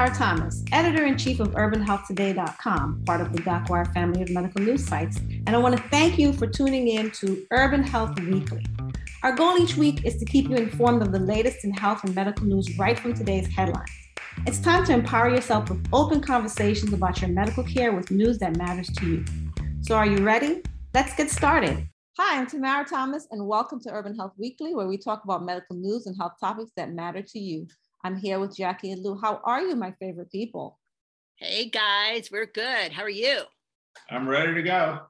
Tamara Thomas, editor in chief of UrbanHealthToday.com, part of the DocWire family of medical news sites, and I want to thank you for tuning in to Urban Health Weekly. Our goal each week is to keep you informed of the latest in health and medical news right from today's headlines. It's time to empower yourself with open conversations about your medical care with news that matters to you. So, are you ready? Let's get started. Hi, I'm Tamara Thomas, and welcome to Urban Health Weekly, where we talk about medical news and health topics that matter to you. I'm here with Jackie and Lou. How are you, my favorite people? Hey guys, we're good. How are you? I'm ready to go.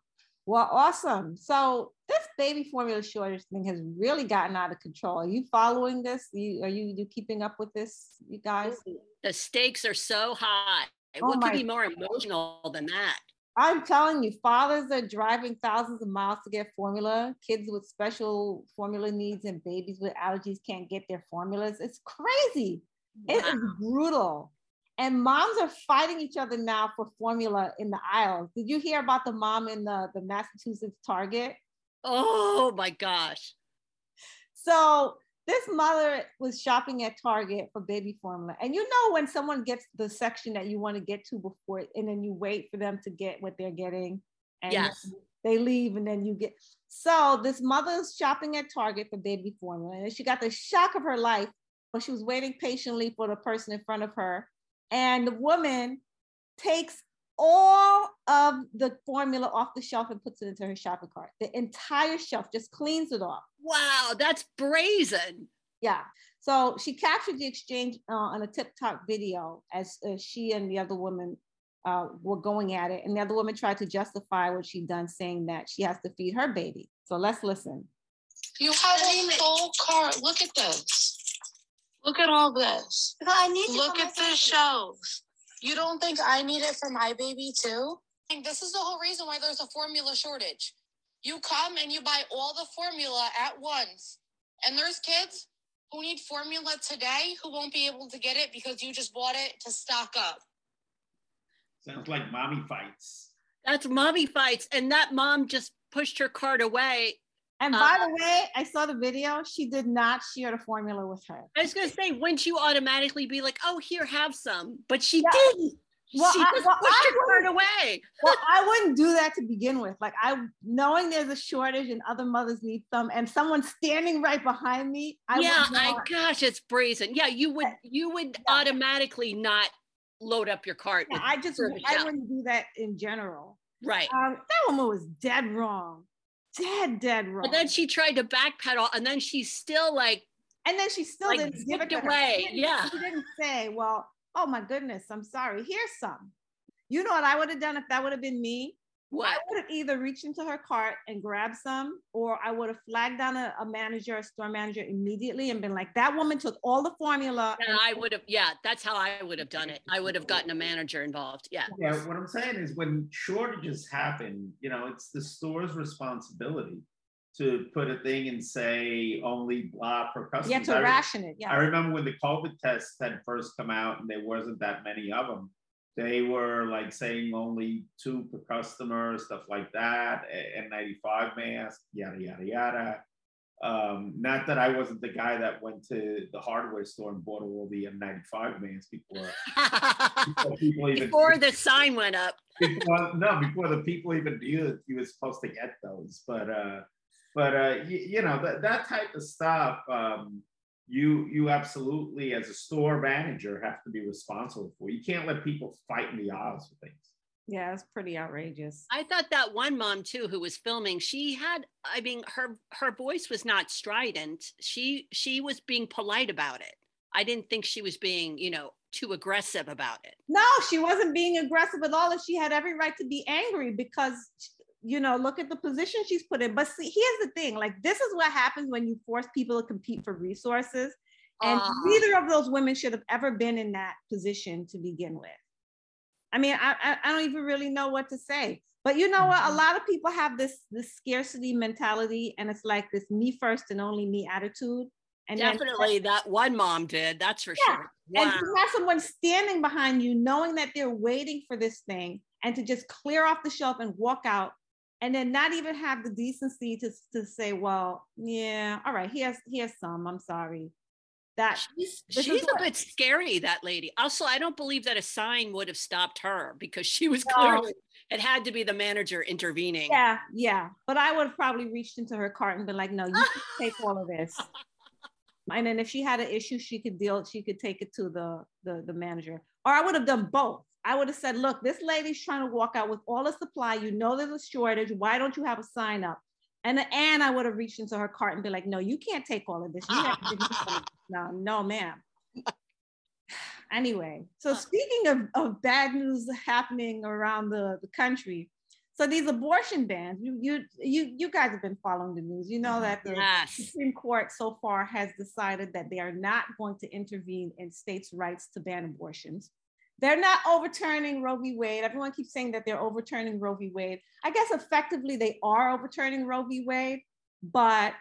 Well, awesome. So this baby formula shortage thing has really gotten out of control. Are you following this? You, are you, you keeping up with this, you guys? The stakes are so high. Oh what my could be more emotional than that? I'm telling you, fathers are driving thousands of miles to get formula. Kids with special formula needs and babies with allergies can't get their formulas. It's crazy. It is brutal. And moms are fighting each other now for formula in the aisles. Did you hear about the mom in the, the Massachusetts Target? Oh my gosh. So this mother was shopping at Target for baby formula. And you know when someone gets the section that you want to get to before and then you wait for them to get what they're getting and Yes. they leave and then you get so this mother's shopping at Target for baby formula and she got the shock of her life, but she was waiting patiently for the person in front of her. And the woman takes all of the formula off the shelf and puts it into her shopping cart. The entire shelf just cleans it off. Wow, that's brazen. Yeah. So she captured the exchange uh, on a TikTok video as uh, she and the other woman uh, were going at it. And the other woman tried to justify what she'd done, saying that she has to feed her baby. So let's listen. You have a full cart. Look at this. Look at all this. I need it Look at my the shelves. You don't think I need it for my baby too? And this is the whole reason why there's a formula shortage. You come and you buy all the formula at once. And there's kids who need formula today who won't be able to get it because you just bought it to stock up. Sounds like mommy fights. That's mommy fights. And that mom just pushed her cart away. And Uh, by the way, I saw the video. She did not share the formula with her. I was gonna say, wouldn't you automatically be like, oh, here, have some? But she Yeah. didn't. Well, she I- just well, pushed I her cart away. Well, I wouldn't do that to begin with. Like I knowing there's a shortage and other mothers need some, and someone standing right behind me. I yeah, I gosh, it's brazen. Yeah, you would you would Yeah. automatically not load up your cart. yeah, I just I wouldn't do that in general. right. Um, that woman was dead wrong, dead dead wrong. And then she tried to backpedal, and then she's still like, and then she still like, didn't give it zipped to her. away, She yeah. she didn't say, "Well, oh my goodness, I'm sorry. Here's some." You know what I would have done if that would have been me? I would have either reached into her cart and grabbed some, or I would have flagged down a, a manager, a store manager immediately and been like, that woman took all the formula. And I would have, yeah, that's how I would have done it. I would have gotten a manager involved. Yeah. Yeah, what I'm saying is when shortages happen, you know, it's the store's responsibility to put a thing and say only blah per customer. You have to ration it. Yeah. I remember when the COVID tests had first come out and there wasn't that many of them. They were like saying only two per customer, stuff like that, a- N95 mask, yada yada yada. Um, not that I wasn't the guy that went to the hardware store and bought all the N95 masks before, before people even Before the sign went up. before, no, before the people even knew that you were supposed to get those. But uh, but uh, you, you know that that type of stuff, um, you you absolutely as a store manager have to be responsible for. You can't let people fight in the aisles for things. Yeah, it's pretty outrageous. I thought that one mom too who was filming, she had I mean her her voice was not strident. She she was being polite about it. I didn't think she was being, you know, too aggressive about it. No, she wasn't being aggressive at all. And she had every right to be angry because you know, look at the position she's put in. But see, here's the thing: like, this is what happens when you force people to compete for resources. And uh, neither of those women should have ever been in that position to begin with. I mean, I, I don't even really know what to say. But you know what? A mm-hmm. lot of people have this this scarcity mentality, and it's like this me first and only me attitude. And definitely then, that one mom did. That's for yeah. sure. Wow. And to have someone standing behind you, knowing that they're waiting for this thing, and to just clear off the shelf and walk out, and then not even have the decency to to say, "Well, yeah, all right, here's here's some. I'm sorry." that she's, she's a bit scary that lady also i don't believe that a sign would have stopped her because she was no. clearly it had to be the manager intervening yeah yeah but i would have probably reached into her cart and been like no you can take all of this and then if she had an issue she could deal she could take it to the the, the manager or i would have done both I would have said, look, this lady's trying to walk out with all the supply. You know there's a shortage. Why don't you have a sign up? And and I would have reached into her cart and be like, no, you can't take all of this. You have to no, no, ma'am. anyway, so speaking of, of bad news happening around the, the country, so these abortion bans, you you you you guys have been following the news. You know mm-hmm. that the yes. Supreme Court so far has decided that they are not going to intervene in states' rights to ban abortions. They're not overturning Roe v. Wade. Everyone keeps saying that they're overturning Roe v. Wade. I guess effectively they are overturning Roe v. Wade, but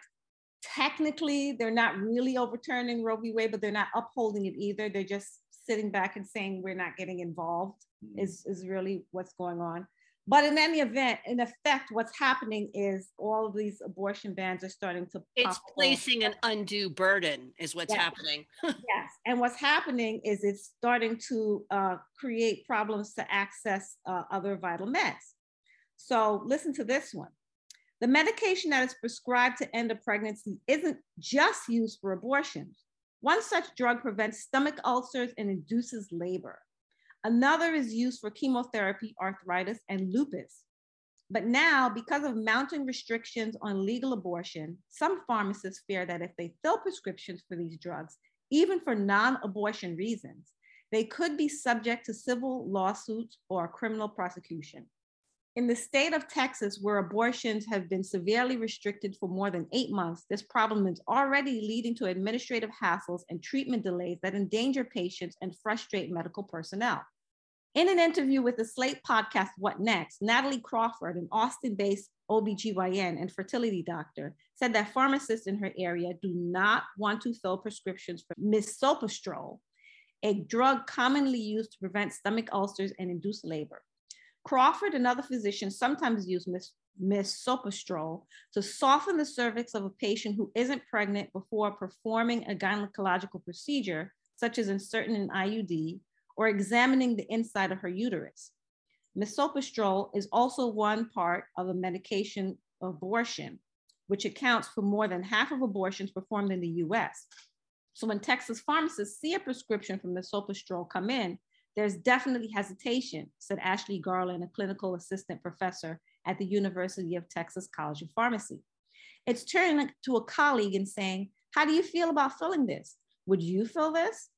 technically they're not really overturning Roe v. Wade, but they're not upholding it either. They're just sitting back and saying we're not getting involved, mm-hmm. is, is really what's going on. But in any event, in effect, what's happening is all of these abortion bans are starting to. It's placing off. an undue burden, is what's yes. happening. yes, and what's happening is it's starting to uh, create problems to access uh, other vital meds. So listen to this one. The medication that is prescribed to end a pregnancy isn't just used for abortions. One such drug prevents stomach ulcers and induces labor. Another is used for chemotherapy, arthritis, and lupus. But now, because of mounting restrictions on legal abortion, some pharmacists fear that if they fill prescriptions for these drugs, even for non abortion reasons, they could be subject to civil lawsuits or criminal prosecution. In the state of Texas, where abortions have been severely restricted for more than eight months, this problem is already leading to administrative hassles and treatment delays that endanger patients and frustrate medical personnel. In an interview with the Slate podcast, What Next, Natalie Crawford, an Austin based OBGYN and fertility doctor, said that pharmacists in her area do not want to fill prescriptions for misoprostol, a drug commonly used to prevent stomach ulcers and induce labor. Crawford and other physicians sometimes use mis- misoprostol to soften the cervix of a patient who isn't pregnant before performing a gynecological procedure, such as inserting an IUD or examining the inside of her uterus. Misoprostol is also one part of a medication abortion, which accounts for more than half of abortions performed in the US. So when Texas pharmacists see a prescription for misoprostol come in, there's definitely hesitation, said Ashley Garland, a clinical assistant professor at the University of Texas College of Pharmacy. It's turning to a colleague and saying, How do you feel about filling this? Would you fill this?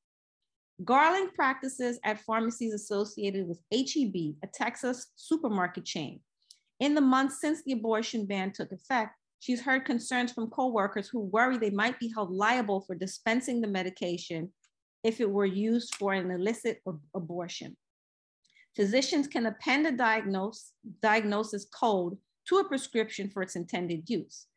Garland practices at pharmacies associated with HEB, a Texas supermarket chain. In the months since the abortion ban took effect, she's heard concerns from coworkers who worry they might be held liable for dispensing the medication if it were used for an illicit abortion. Physicians can append a diagnose, diagnosis code to a prescription for its intended use.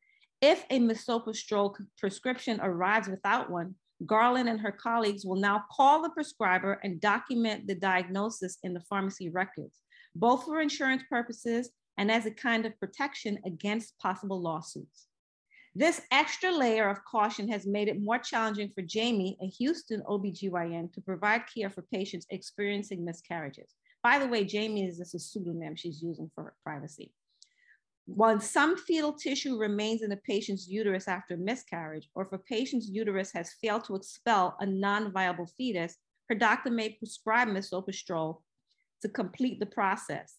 If a misoprostol prescription arrives without one, Garland and her colleagues will now call the prescriber and document the diagnosis in the pharmacy records, both for insurance purposes and as a kind of protection against possible lawsuits. This extra layer of caution has made it more challenging for Jamie, a Houston OBGYN, to provide care for patients experiencing miscarriages. By the way, Jamie is just a pseudonym she's using for privacy. When some fetal tissue remains in a patient's uterus after miscarriage, or if a patient's uterus has failed to expel a non viable fetus, her doctor may prescribe misoprostol to complete the process.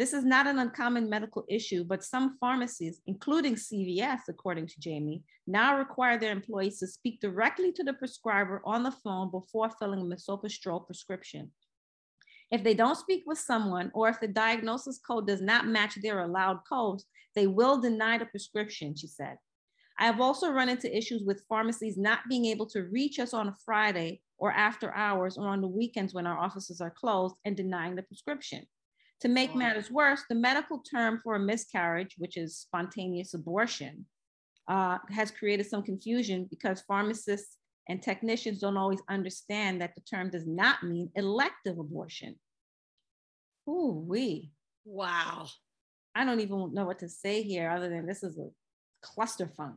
This is not an uncommon medical issue, but some pharmacies, including CVS, according to Jamie, now require their employees to speak directly to the prescriber on the phone before filling a misoprostol prescription. If they don't speak with someone or if the diagnosis code does not match their allowed codes, they will deny the prescription, she said. I have also run into issues with pharmacies not being able to reach us on a Friday or after hours or on the weekends when our offices are closed and denying the prescription. To make matters worse, the medical term for a miscarriage, which is spontaneous abortion, uh, has created some confusion because pharmacists and technicians don't always understand that the term does not mean elective abortion. Ooh, we. Wow. I don't even know what to say here other than this is a clusterfunk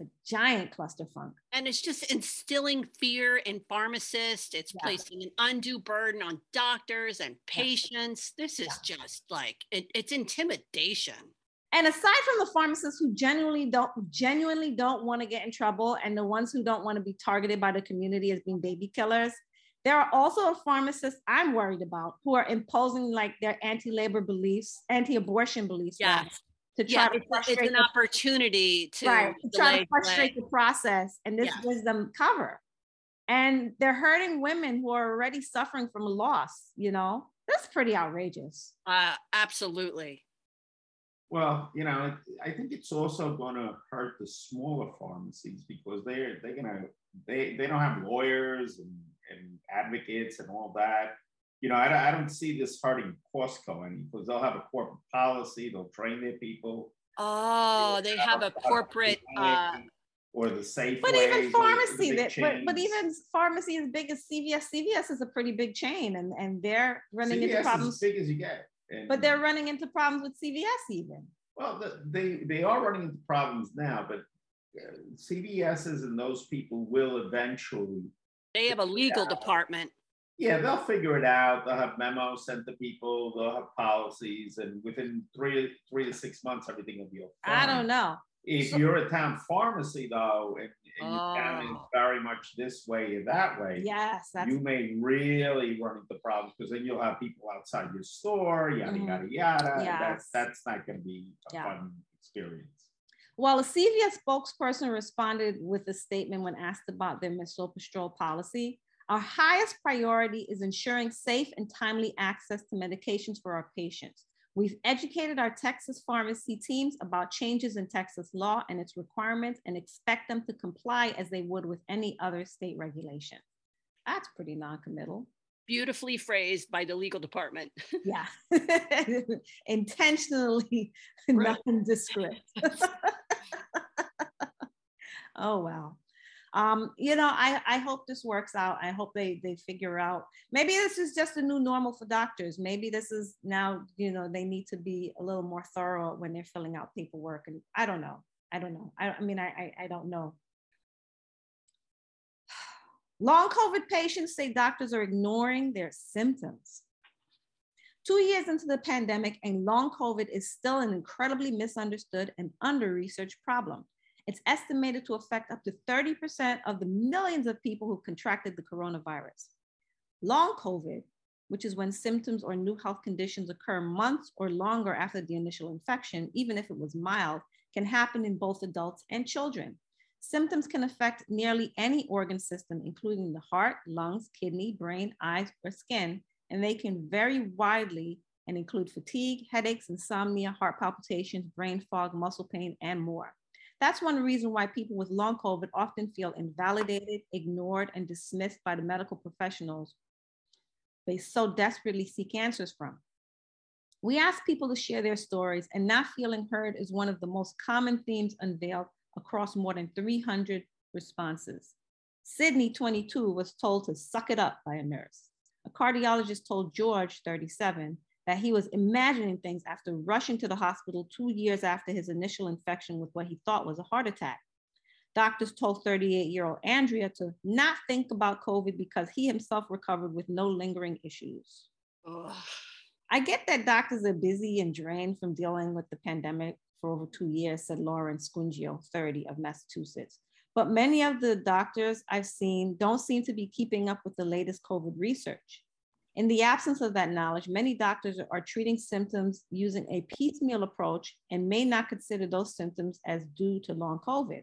a giant clusterfunk. And it's just instilling fear in pharmacists. It's yeah. placing an undue burden on doctors and patients. Yeah. This is yeah. just like it, it's intimidation. And aside from the pharmacists who genuinely don't genuinely don't want to get in trouble and the ones who don't want to be targeted by the community as being baby killers, there are also pharmacists I'm worried about who are imposing like their anti-labor beliefs, anti-abortion beliefs yes to try yeah, to frustrate it's an the, opportunity to, right, to try to frustrate delay. the process and this yeah. gives them cover. And they're hurting women who are already suffering from a loss you know? That's pretty outrageous. Uh, absolutely. Well you know i think it's also going to hurt the smaller pharmacies because they're they're gonna they they don't have lawyers and, and advocates and all that you know, I, I don't see this hurting Costco any because they'll have a corporate policy, they'll train their people. Oh, they have a corporate uh, or the safe. But even pharmacy, that but, but, even pharmacy as big as CVS. CVS is a pretty big chain, and and they're running CVS into problems. as big as you get. And, but they're running into problems with CVS even. Well, the, they they are running into problems now, but uh, CVS's and those people will eventually. They have a legal department yeah, they'll figure it out. They'll have memos sent to people. They'll have policies, and within three three to six months, everything will be okay. I don't know. If so, you're a town pharmacy, though, and, and oh. your town is oh. very much this way or that way, yes, you may really run into problems because then you'll have people outside your store, yada mm-hmm. yada yada. Yes. That's that's not going to be a yeah. fun experience. While a CVS spokesperson responded with a statement when asked about their misoprostol policy, our highest priority is ensuring safe and timely access to medications for our patients. We've educated our Texas pharmacy teams about changes in Texas law and its requirements and expect them to comply as they would with any other state regulation. That's pretty non-committal. Beautifully phrased by the legal department. yeah, intentionally nondescript. oh, wow um, you know, I, I hope this works out. I hope they they figure out. Maybe this is just a new normal for doctors. Maybe this is now, you know, they need to be a little more thorough when they're filling out paperwork. And I don't know. I don't know. I, I mean, I, I, I don't know. Long COVID patients say doctors are ignoring their symptoms. Two years into the pandemic, and long COVID is still an incredibly misunderstood and under researched problem. It's estimated to affect up to 30% of the millions of people who contracted the coronavirus. Long COVID, which is when symptoms or new health conditions occur months or longer after the initial infection, even if it was mild, can happen in both adults and children. Symptoms can affect nearly any organ system, including the heart, lungs, kidney, brain, eyes, or skin, and they can vary widely and include fatigue, headaches, insomnia, heart palpitations, brain fog, muscle pain, and more. That's one reason why people with long COVID often feel invalidated, ignored, and dismissed by the medical professionals they so desperately seek answers from. We ask people to share their stories, and not feeling heard is one of the most common themes unveiled across more than 300 responses. Sydney, 22, was told to suck it up by a nurse. A cardiologist told George, 37, that he was imagining things after rushing to the hospital two years after his initial infection with what he thought was a heart attack. Doctors told 38 year old Andrea to not think about COVID because he himself recovered with no lingering issues. Ugh. I get that doctors are busy and drained from dealing with the pandemic for over two years, said Lauren Scungio, 30 of Massachusetts. But many of the doctors I've seen don't seem to be keeping up with the latest COVID research. In the absence of that knowledge, many doctors are treating symptoms using a piecemeal approach and may not consider those symptoms as due to long COVID.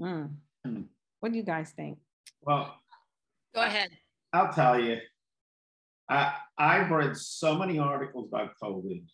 Mm. Mm. What do you guys think? Well, go ahead. I'll tell you, I, I've read so many articles about COVID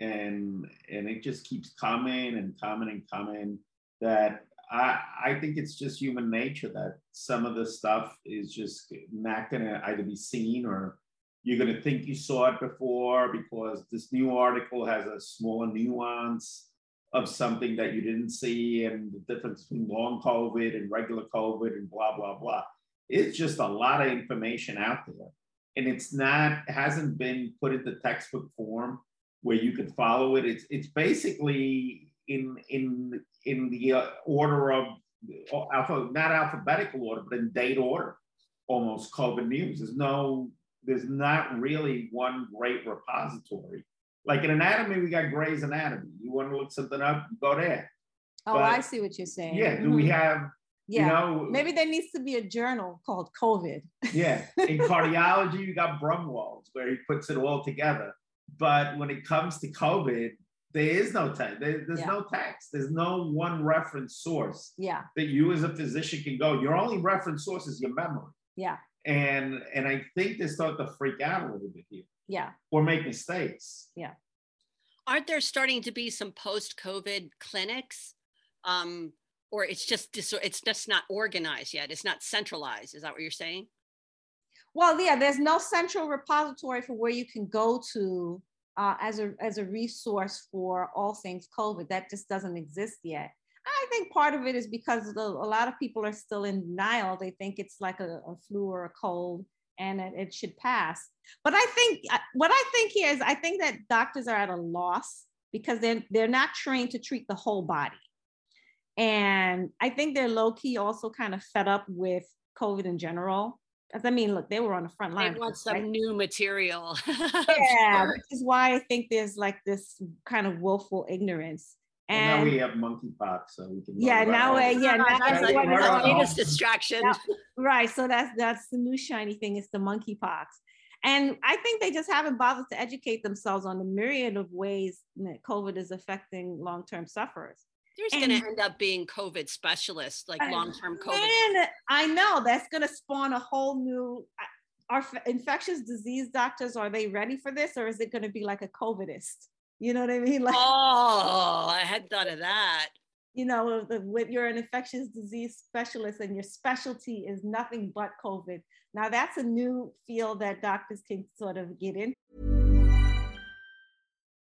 and and it just keeps coming and coming and coming that I, I think it's just human nature that some of the stuff is just not going to either be seen or you're going to think you saw it before because this new article has a smaller nuance of something that you didn't see and the difference between long COVID and regular COVID and blah, blah, blah. It's just a lot of information out there. And it's not, hasn't been put into textbook form where you can follow it. It's, it's basically in, in, in the uh, order of, alpha, not alphabetical order, but in date order, almost COVID news. There's no, there's not really one great repository like in anatomy, we got Gray's Anatomy. You want to look something up, go there. Oh, but, I see what you're saying. Yeah. Do mm-hmm. we have? Yeah. You know, maybe there needs to be a journal called COVID. yeah. In cardiology, you got Braunwald's where he puts it all together. But when it comes to COVID, there is no text. There, there's yeah. no text. There's no one reference source. Yeah. That you as a physician can go. Your only reference source is your memory. Yeah. And and I think they start to freak out a little bit here. Yeah. Or make mistakes. Yeah. Aren't there starting to be some post-COVID clinics? Um, or it's just it's just not organized yet. It's not centralized. Is that what you're saying? Well, yeah, there's no central repository for where you can go to uh, as a as a resource for all things COVID. That just doesn't exist yet. I think part of it is because the, a lot of people are still in denial. They think it's like a, a flu or a cold, and it, it should pass. But I think what I think here is I think that doctors are at a loss because they're they're not trained to treat the whole body. And I think they're low key also kind of fed up with COVID in general. Because I mean, look, they were on the front line. They want some right? new material. yeah, which is why I think there's like this kind of willful ignorance. And well, now we have monkeypox, so we can. Yeah, now uh, yeah, now that's like the latest distraction. Now, right, so that's that's the new shiny thing. It's the monkeypox, and I think they just haven't bothered to educate themselves on the myriad of ways that COVID is affecting long-term sufferers. There's going to end up being COVID specialists, like long-term COVID. And I know that's going to spawn a whole new. Uh, are infectious disease doctors are they ready for this, or is it going to be like a COVIDist? You know what I mean? Like, oh, I hadn't thought of that. You know, uh, when you're an infectious disease specialist and your specialty is nothing but COVID. Now that's a new field that doctors can sort of get in.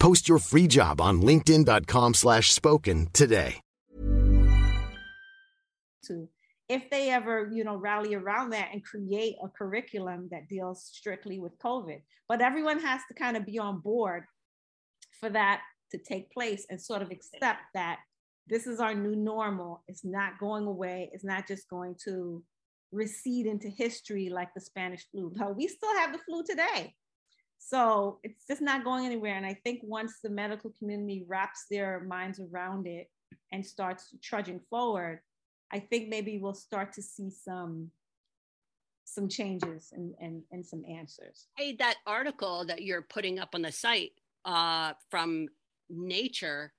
Post your free job on linkedin.com slash spoken today. If they ever, you know, rally around that and create a curriculum that deals strictly with COVID. But everyone has to kind of be on board for that to take place and sort of accept that this is our new normal. It's not going away. It's not just going to recede into history like the Spanish flu. But we still have the flu today. So it's just not going anywhere. And I think once the medical community wraps their minds around it and starts trudging forward, I think maybe we'll start to see some some changes and, and, and some answers. Hey, that article that you're putting up on the site uh, from Nature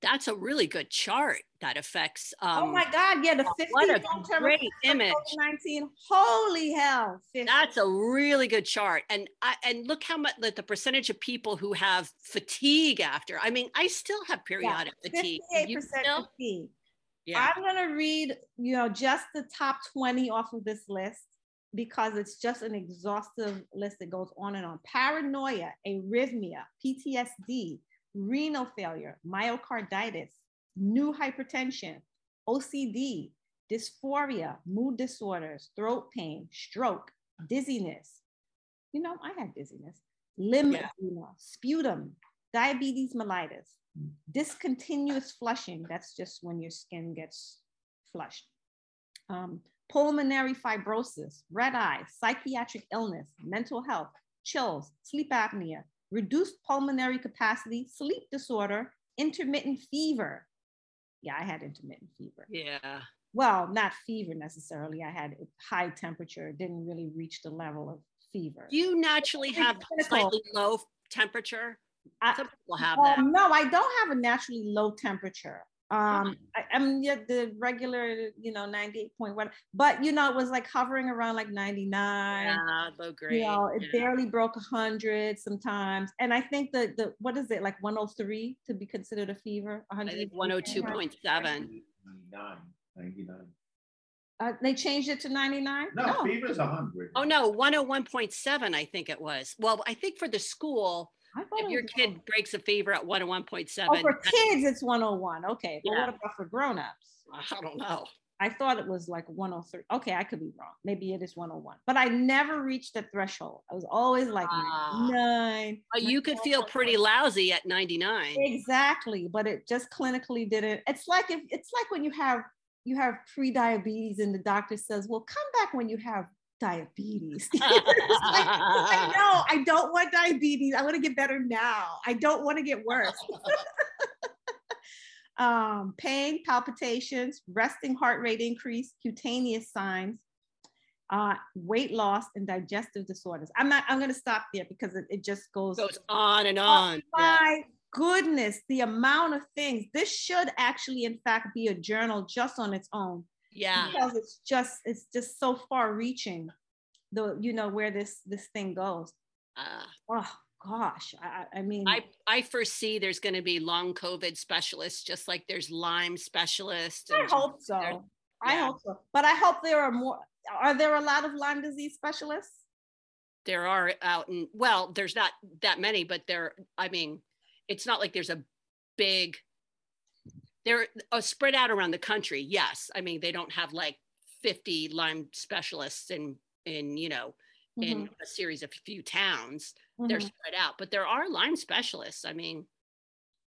that's a really good chart that affects. Um, oh my God! Yeah, the 50 what a great image. Nineteen. Holy hell! 50. That's a really good chart, and I, and look how much like, the percentage of people who have fatigue after. I mean, I still have periodic yeah, fatigue. Fifty-eight percent fatigue. Yeah. I'm gonna read, you know, just the top 20 off of this list because it's just an exhaustive list that goes on and on. Paranoia, arrhythmia, PTSD, renal failure, myocarditis, new hypertension, OCD, dysphoria, mood disorders, throat pain, stroke, dizziness. You know, I had dizziness, limb Yeah. edema, sputum, diabetes mellitus, discontinuous flushing. That's just when your skin gets flushed. Um, pulmonary fibrosis, red eye, psychiatric illness, mental health, chills, sleep apnea, reduced pulmonary capacity, sleep disorder, intermittent fever. Yeah, I had intermittent fever. Yeah. Well, not fever necessarily. I had high temperature, didn't really reach the level of fever. You naturally have slightly low temperature? I- Some people have Um, that. no, I don't have a naturally low temperature. Um. I, I'm yeah, the regular, you know, 98 point one, but you know, it was like hovering around like 99. Yeah, low grade. You know, it yeah. barely broke 100 sometimes. And I think the, the what is it, like 103 to be considered a fever? I 100 102.7. 99, 99. Uh, they changed it to 99? No, fever's 100. Oh no, 101.7, I think it was. Well, I think for the school, I thought if your kid breaks a fever at 101.7, Oh, for kids, it's 101. Okay. But Yeah. what about for grown-ups? I don't know. I thought it was like 103. Okay, I could be wrong. Maybe it is 101. But I never reached the threshold. I was always like Ah. nine. Uh, You could feel pretty lousy at 99. Exactly, but it just clinically didn't. It's like if it's like when you have you have pre-diabetes and the doctor says, "Well, come back when you have diabetes." Like, like, no, I don't want diabetes. I want to get better now. I don't want to get worse. um, pain, palpitations, resting heart rate increase, cutaneous signs, uh, weight loss, and digestive disorders. I'm not. I'm going to stop there because it, it just goes Goes on and Oh on. Yeah. my goodness, the amount of things. This should actually, in fact, be a journal just on its own Yeah. because it's just it's just so far reaching. The you know where this this thing goes. Uh, Oh gosh, I, I mean, I, I foresee there's going to be long COVID specialists, just like there's Lyme specialists. I hope so. there's- I hope so. But I hope there are more. Are there a lot of Lyme disease specialists? There are out and well, there's not that many, but there, I mean, it's not like there's a big, they're uh, spread out around the country. Yes. I mean, they don't have like 50 Lyme specialists in, in, you know, in Mhm, a series of few towns. They're mhm. spread out, but there are Lyme specialists. I mean,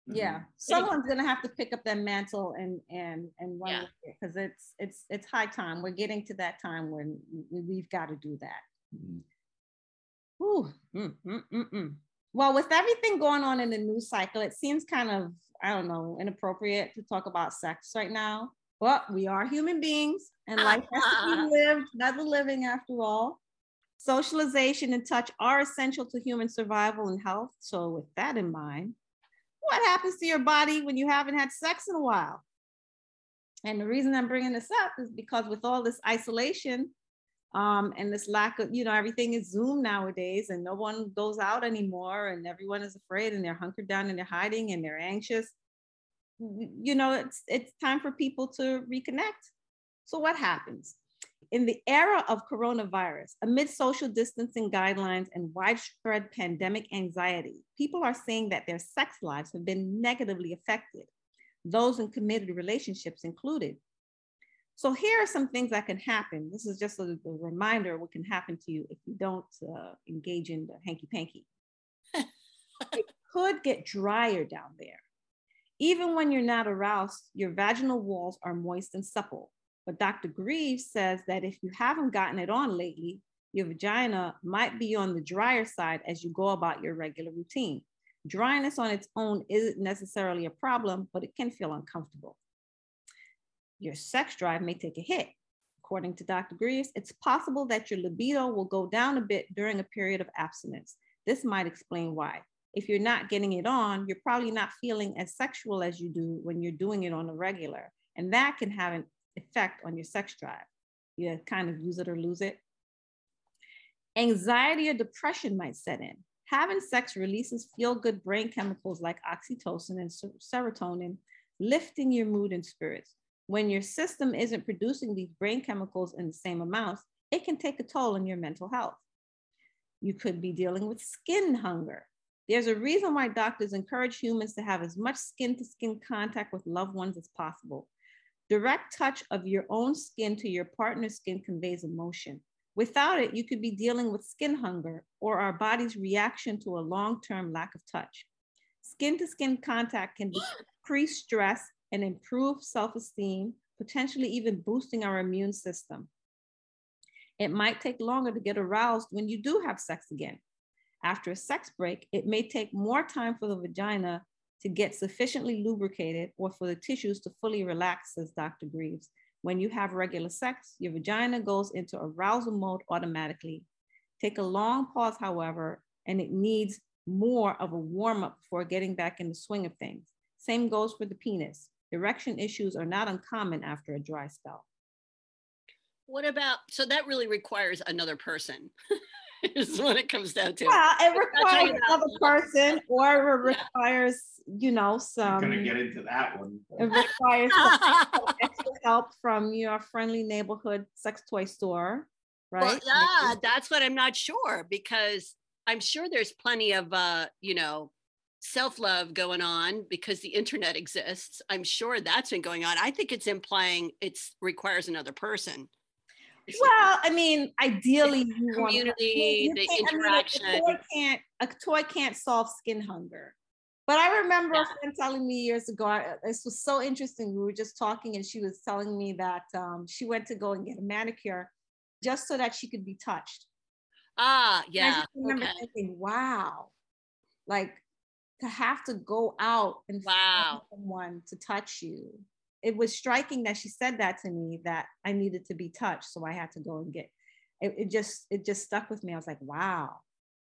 Yeah, someone's gonna have to pick up that mantle and and and run Yeah. with it because it's it's it's high time. We're getting to that time when we, we've got to do that. Ooh, mm, mm, mm, mm. Well, with everything going on in the news cycle, it seems kind of I don't know inappropriate to talk about sex right now. But we are human beings, and life has to be lived, not the living after all. Socialization and touch are essential to human survival and health. So, with that in mind, what happens to your body when you haven't had sex in a while? And the reason I'm bringing this up is because with all this isolation um, and this lack of, you know, everything is Zoom nowadays and no one goes out anymore and everyone is afraid and they're hunkered down and they're hiding and they're anxious. You know, it's it's time for people to reconnect. So what happens? In the era of coronavirus, amid social distancing guidelines and widespread pandemic anxiety, people are saying that their sex lives have been negatively affected, those in committed relationships included. So here are some things that can happen. This is just a, a reminder of what can happen to you if you don't uh, engage in the hanky panky. it could get drier down there. Even when you're not aroused, your vaginal walls are moist and supple. But Dr. Greaves says that if you haven't gotten it on lately, your vagina might be on the drier side as you go about your regular routine. Dryness on its own isn't necessarily a problem, but it can feel uncomfortable. Your sex drive may take a hit. According to Dr. Greaves, it's possible that your libido will go down a bit during a period of abstinence. This might explain why. If you're not getting it on, you're probably not feeling as sexual as you do when you're doing it on a regular. And that can have an effect on your sex drive. You kind of use it or lose it. Anxiety or depression might set in. Having sex releases feel good brain chemicals like oxytocin and serotonin, lifting your mood and spirits. When your system isn't producing these brain chemicals in the same amounts, it can take a toll on your mental health. You could be dealing with skin hunger. There's a reason why doctors encourage humans to have as much skin to skin contact with loved ones as possible. Direct touch of your own skin to your partner's skin conveys emotion. Without it, you could be dealing with skin hunger or our body's reaction to a long term lack of touch. Skin to skin contact can decrease stress and improve self esteem, potentially even boosting our immune system. It might take longer to get aroused when you do have sex again. After a sex break, it may take more time for the vagina to get sufficiently lubricated or for the tissues to fully relax, says Dr. Greaves. When you have regular sex, your vagina goes into arousal mode automatically. Take a long pause, however, and it needs more of a warm up before getting back in the swing of things. Same goes for the penis. Erection issues are not uncommon after a dry spell. What about, so that really requires another person, is what it comes down to. Yeah, it requires another person or it requires, you know, I'm some, gonna get into that one. It requires extra help from your friendly neighborhood sex toy store, Well, right? yeah, that's what I'm not sure because I'm sure there's plenty of uh, you know, self-love going on because the internet exists. I'm sure that's been going on. I think it's implying it requires another person. Well, I mean, ideally, you want community, the interaction. a toy can't a toy can't solve skin hunger. But I remember Yeah. a friend telling me years ago. I, this was so interesting. We were just talking, and she was telling me that um, she went to go and get a manicure just so that she could be touched. ah, And I yeah. remember okay. thinking, wow, like to have to go out and find someone to touch you. It was striking that she said that to me that I needed to be touched, so I had to go and get. It, it just it just stuck with me. I was like, wow,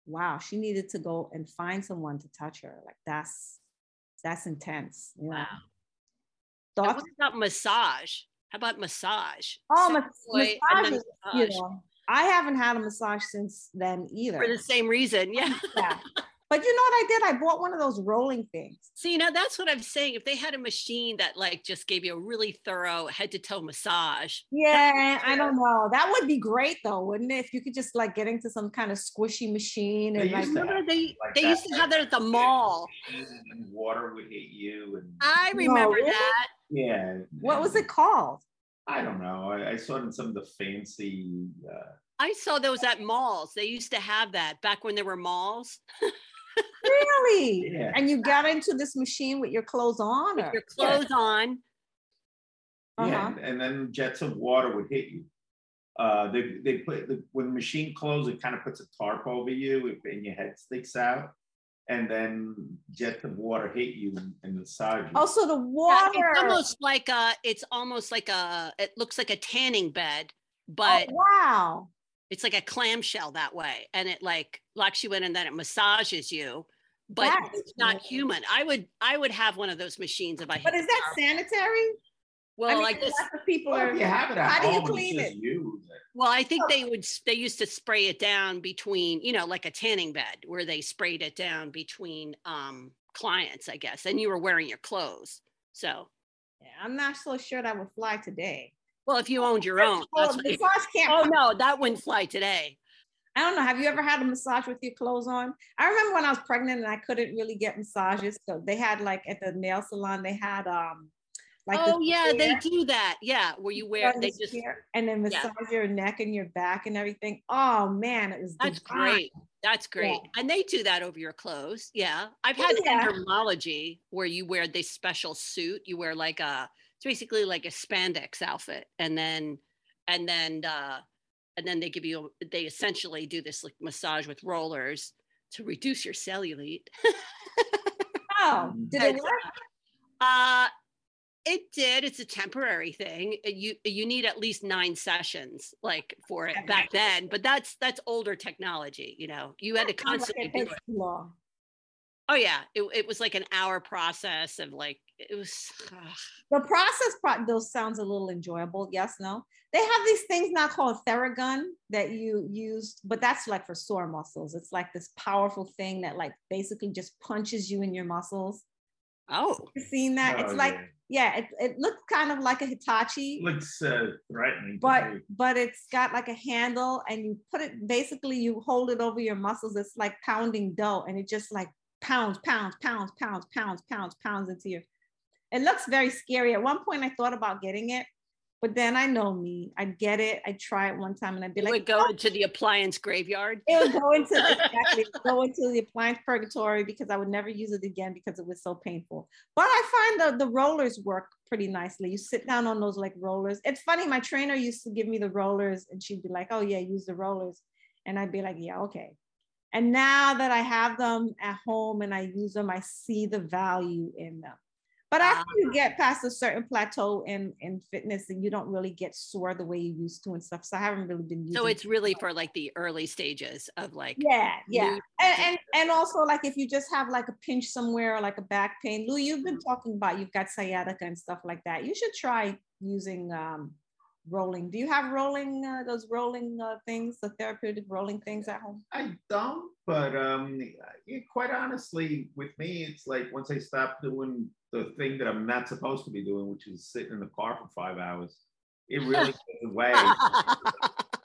wow. She needed to go and find someone to touch her. Like that's that's intense. You know? Wow. Thoughts? what about massage? How about massage? Oh, Sex mas- toy and you massage. know, I haven't had a massage since then either. For the same reason. Yeah. yeah. But you know what I did? I bought one of those rolling things. See, now that's what I'm saying. If they had a machine that like just gave you a really thorough head to toe massage, Yeah, I don't know. That would be great though, wouldn't it? If you could just like get into some kind of squishy machine They and like used to remember they like they that, used to have that at the mall. And water would hit you and I No, remember really? that. yeah. what was it called? I don't know. I, I saw it in some of the fancy uh, I saw those at malls. They used to have that back when there were malls Really? Yeah. And you got into this machine with your clothes on? with Or? your clothes on. Uh-huh. Yeah, and, and then jets of water would hit you. Uh, they they put the, when the machine closes, it kind of puts a tarp over you, if, and your head sticks out, and then jets of water hit you and, and massage you. Also, the Yeah, water. it's almost like a it's almost like a it looks like a tanning bed, Oh, but wow. It's like a clamshell that way. And it like locks you in and then it massages you. But That's it's not human. I would I would have one of those machines if I But is that power. sanitary? well I mean, I guess people Well, are. you have it at how do you clean it? use it. Well, I think Oh. they would, they used to spray it down between, you know, like a tanning bed where they sprayed it down between um, clients, I guess. And you were wearing your clothes. So, Yeah, I'm not so sure that would fly today. Well, if you owned your own, Oh, that's you- massage oh no, that wouldn't fly today. I don't know. Have you ever had a massage with your clothes on? I remember when I was pregnant and I couldn't really get massages. So they had like at the nail salon, they had um like oh yeah, they do that. Yeah, where you wear, they just, and then yeah. massage your neck and your back and everything. Oh man, it was that's divine. great. That's great. And they do that over your clothes. Yeah. I've had Oh, Yeah. endermology where you wear this special suit. You wear like a, it's basically like a spandex outfit. And then, and then, uh, and then they give you, they essentially do this like massage with rollers to reduce your cellulite. Oh, did it work? Uh, it did. It's a temporary thing. You you need at least nine sessions, like for it back then. But that's that's older technology. You know, you had to Sounds like constantly it do takes it. too long. Oh yeah, it, it was like an hour process of like it was. ugh. The process pro- those sounds a little enjoyable. Yes, no. They have these things now called Theragun that you use, but that's like for sore muscles. It's like this powerful thing that like basically just punches you in your muscles. Oh, You seen that? it's Oh, like yeah. yeah, it, it looks kind of like a Hitachi, looks uh, threatening. but but it's got like a handle and you put it basically you hold it over your muscles. It's like pounding dough and it just like pounds, pounds, pounds, pounds, pounds, pounds, pounds into your. It looks very scary. At one point, I thought about getting it, but then I know me. I'd get it. I'd try it one time, and I'd be You like, would go "Oh, into the appliance graveyard. it would go into exactly go into the appliance purgatory because I would never use it again because it was so painful. But I find the the rollers work pretty nicely. You sit down on those like rollers. It's funny. My trainer used to give me the rollers, and she'd be like, "Oh yeah, use the rollers," and I'd be like, "Yeah, okay." And now that I have them at home and I use them, I see the value in them. But after you get past a certain plateau in in fitness, and you don't really get sore the way you used to and stuff. So I haven't really been using. So it's really for like the early stages of like Yeah, yeah. And, and and also like if you just have like a pinch somewhere or like a back pain, Lou, you've been talking about you've got sciatica and stuff like that. You should try using um rolling. Do you have rolling uh, those rolling uh, things, the therapeutic rolling things at home? I don't, but um, yeah, quite honestly, with me, it's like once I stop doing the thing that I'm not supposed to be doing, which is sitting in the car for five hours, it really goes away.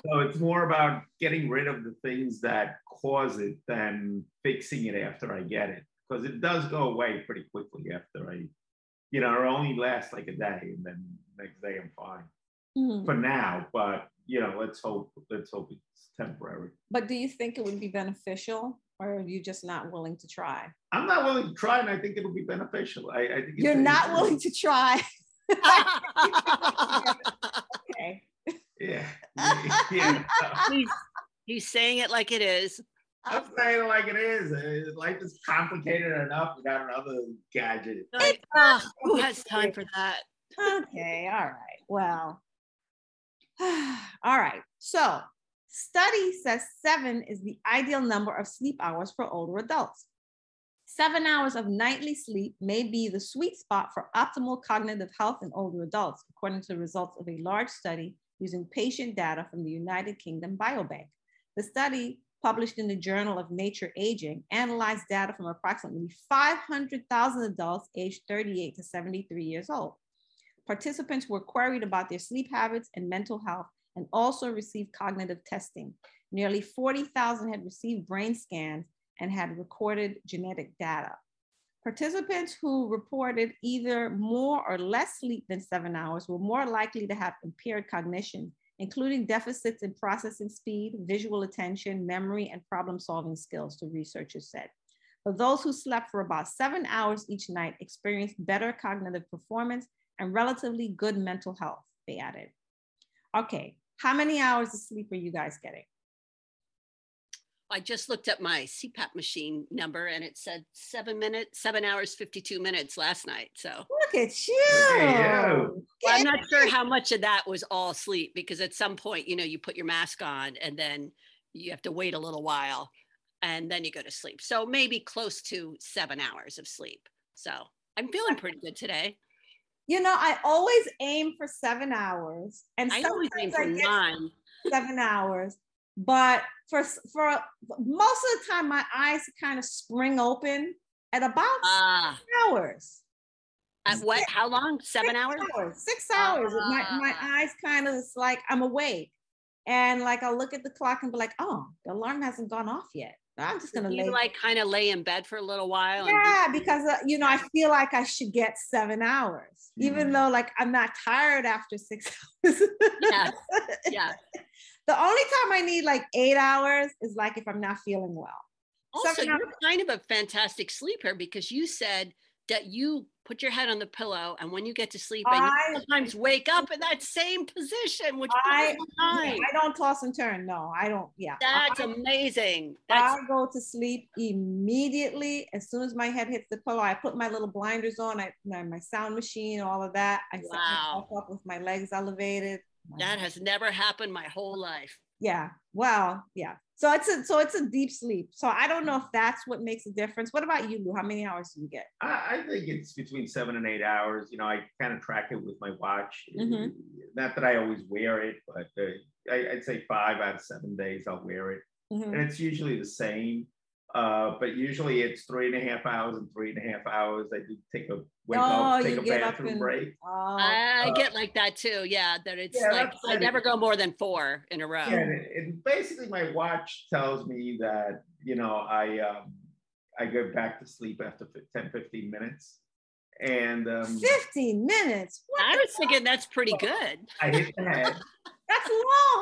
so it's more about getting rid of the things that cause it than fixing it after I get it, because it does go away pretty quickly after I, you know, it only lasts like a day, and then next day I'm fine Mhm. for now. But you know, let's hope let's hope it's temporary. But do you think it would be beneficial, or are you just not willing to try? I'm not willing to try, and I think it'll be beneficial. I, I think You're not willing to try. Okay. Yeah, yeah. he's, he's saying it like it is. I'm saying it like it is. Uh, Life is complicated enough without another gadget. Like, "Ah, who has time for that? okay, all right. Well, all right. So, study says seven is the ideal number of sleep hours for older adults. Seven hours of nightly sleep may be the sweet spot for optimal cognitive health in older adults, according to the results of a large study using patient data from the United Kingdom Biobank. The study, published in the Journal of Nature Aging, analyzed data from approximately 500,000 adults aged 38 to 73 years old. Participants were queried about their sleep habits and mental health and also received cognitive testing. Nearly 40,000 had received brain scans and had recorded genetic data. Participants who reported either more or less sleep than seven hours were more likely to have impaired cognition, including deficits in processing speed, visual attention, memory, and problem solving skills, the researchers said. But those who slept for about seven hours each night experienced better cognitive performance and relatively good mental health, they added. Okay, how many hours of sleep are you guys getting? I just looked at my CPAP machine number and it said seven minutes, seven hours, 52 minutes last night. So Look at you. Look at you. well, I'm not sure how much of that was all sleep because at some point, you know, you put your mask on and then you have to wait a little while and then you go to sleep. So maybe close to seven hours of sleep. So I'm feeling pretty good today. You know, I always aim for seven hours, and I always aim sometimes I get nine. seven hours. But for for most of the time, my eyes kind of spring open at about Ah, six hours. at what? How long? Seven Six hours? Six hours. my my Ah. eyes kind of is like I'm awake, and like I'll look at the clock and be like, oh, the alarm hasn't gone off yet. I'm just gonna you like kind of lay in bed for a little while? and yeah, because uh, you know I feel like I should get seven hours, even Mhm. though like I'm not tired after six hours. Yeah. yeah. The only time I need like eight hours is like if I'm not feeling well. Also, Seven you're kind of a fantastic sleeper because you said that you put your head on the pillow and when you get to sleep and I- you sometimes wake up in that same position, which I. I don't toss and turn. No, I don't. Yeah. That's I, amazing. That's I go to sleep immediately as soon as my head hits the pillow. I put my little blinders on. I my, sound machine, all of that. I set Wow. myself up with my legs elevated. that has never happened my whole life. Yeah. Well, yeah. So it's a so it's a deep sleep. So I don't know if that's what makes a difference. What about you, Lou? How many hours do you get? I, I think it's between seven and eight hours. You know, I kind of track it with my watch. Mhm. Not that I always wear it, but uh, I, I'd say five out of seven days I'll wear it, Mhm. and it's usually the same. Uh, but usually it's three and a half hours and three and a half hours. I do take a wake Oh, up, take you a get up bathroom and- break. Oh, I uh, get like that too. Yeah, that it's Yeah, like I never go more than four in a row. Yeah, and, and basically my watch tells me that you know I um, I go back to sleep after 10, 15 minutes. And um, 15 minutes. What I the was thinking that's pretty good. I hit the head. That's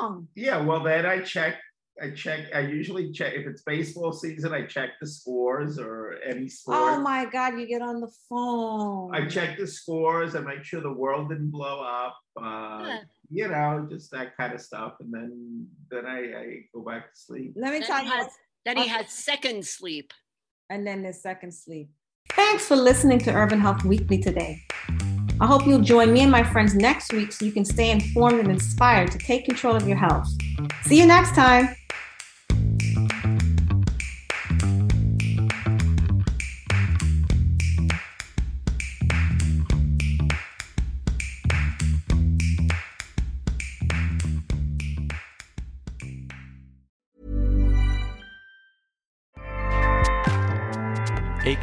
long. Yeah, well, then I check. I check. I usually check if it's baseball season. I check the scores or any sport. Oh my God, you get on the phone. I check the scores. I make sure the world didn't blow up. Uh, Yeah. You know, just that kind of stuff, and then then I, I go back to sleep. Let me Then tell he you. has, then he has second sleep. and then the second sleep. Thanks for listening to Urban Health Weekly today. I hope you'll join me and my friends next week so you can stay informed and inspired to take control of your health. See you next time.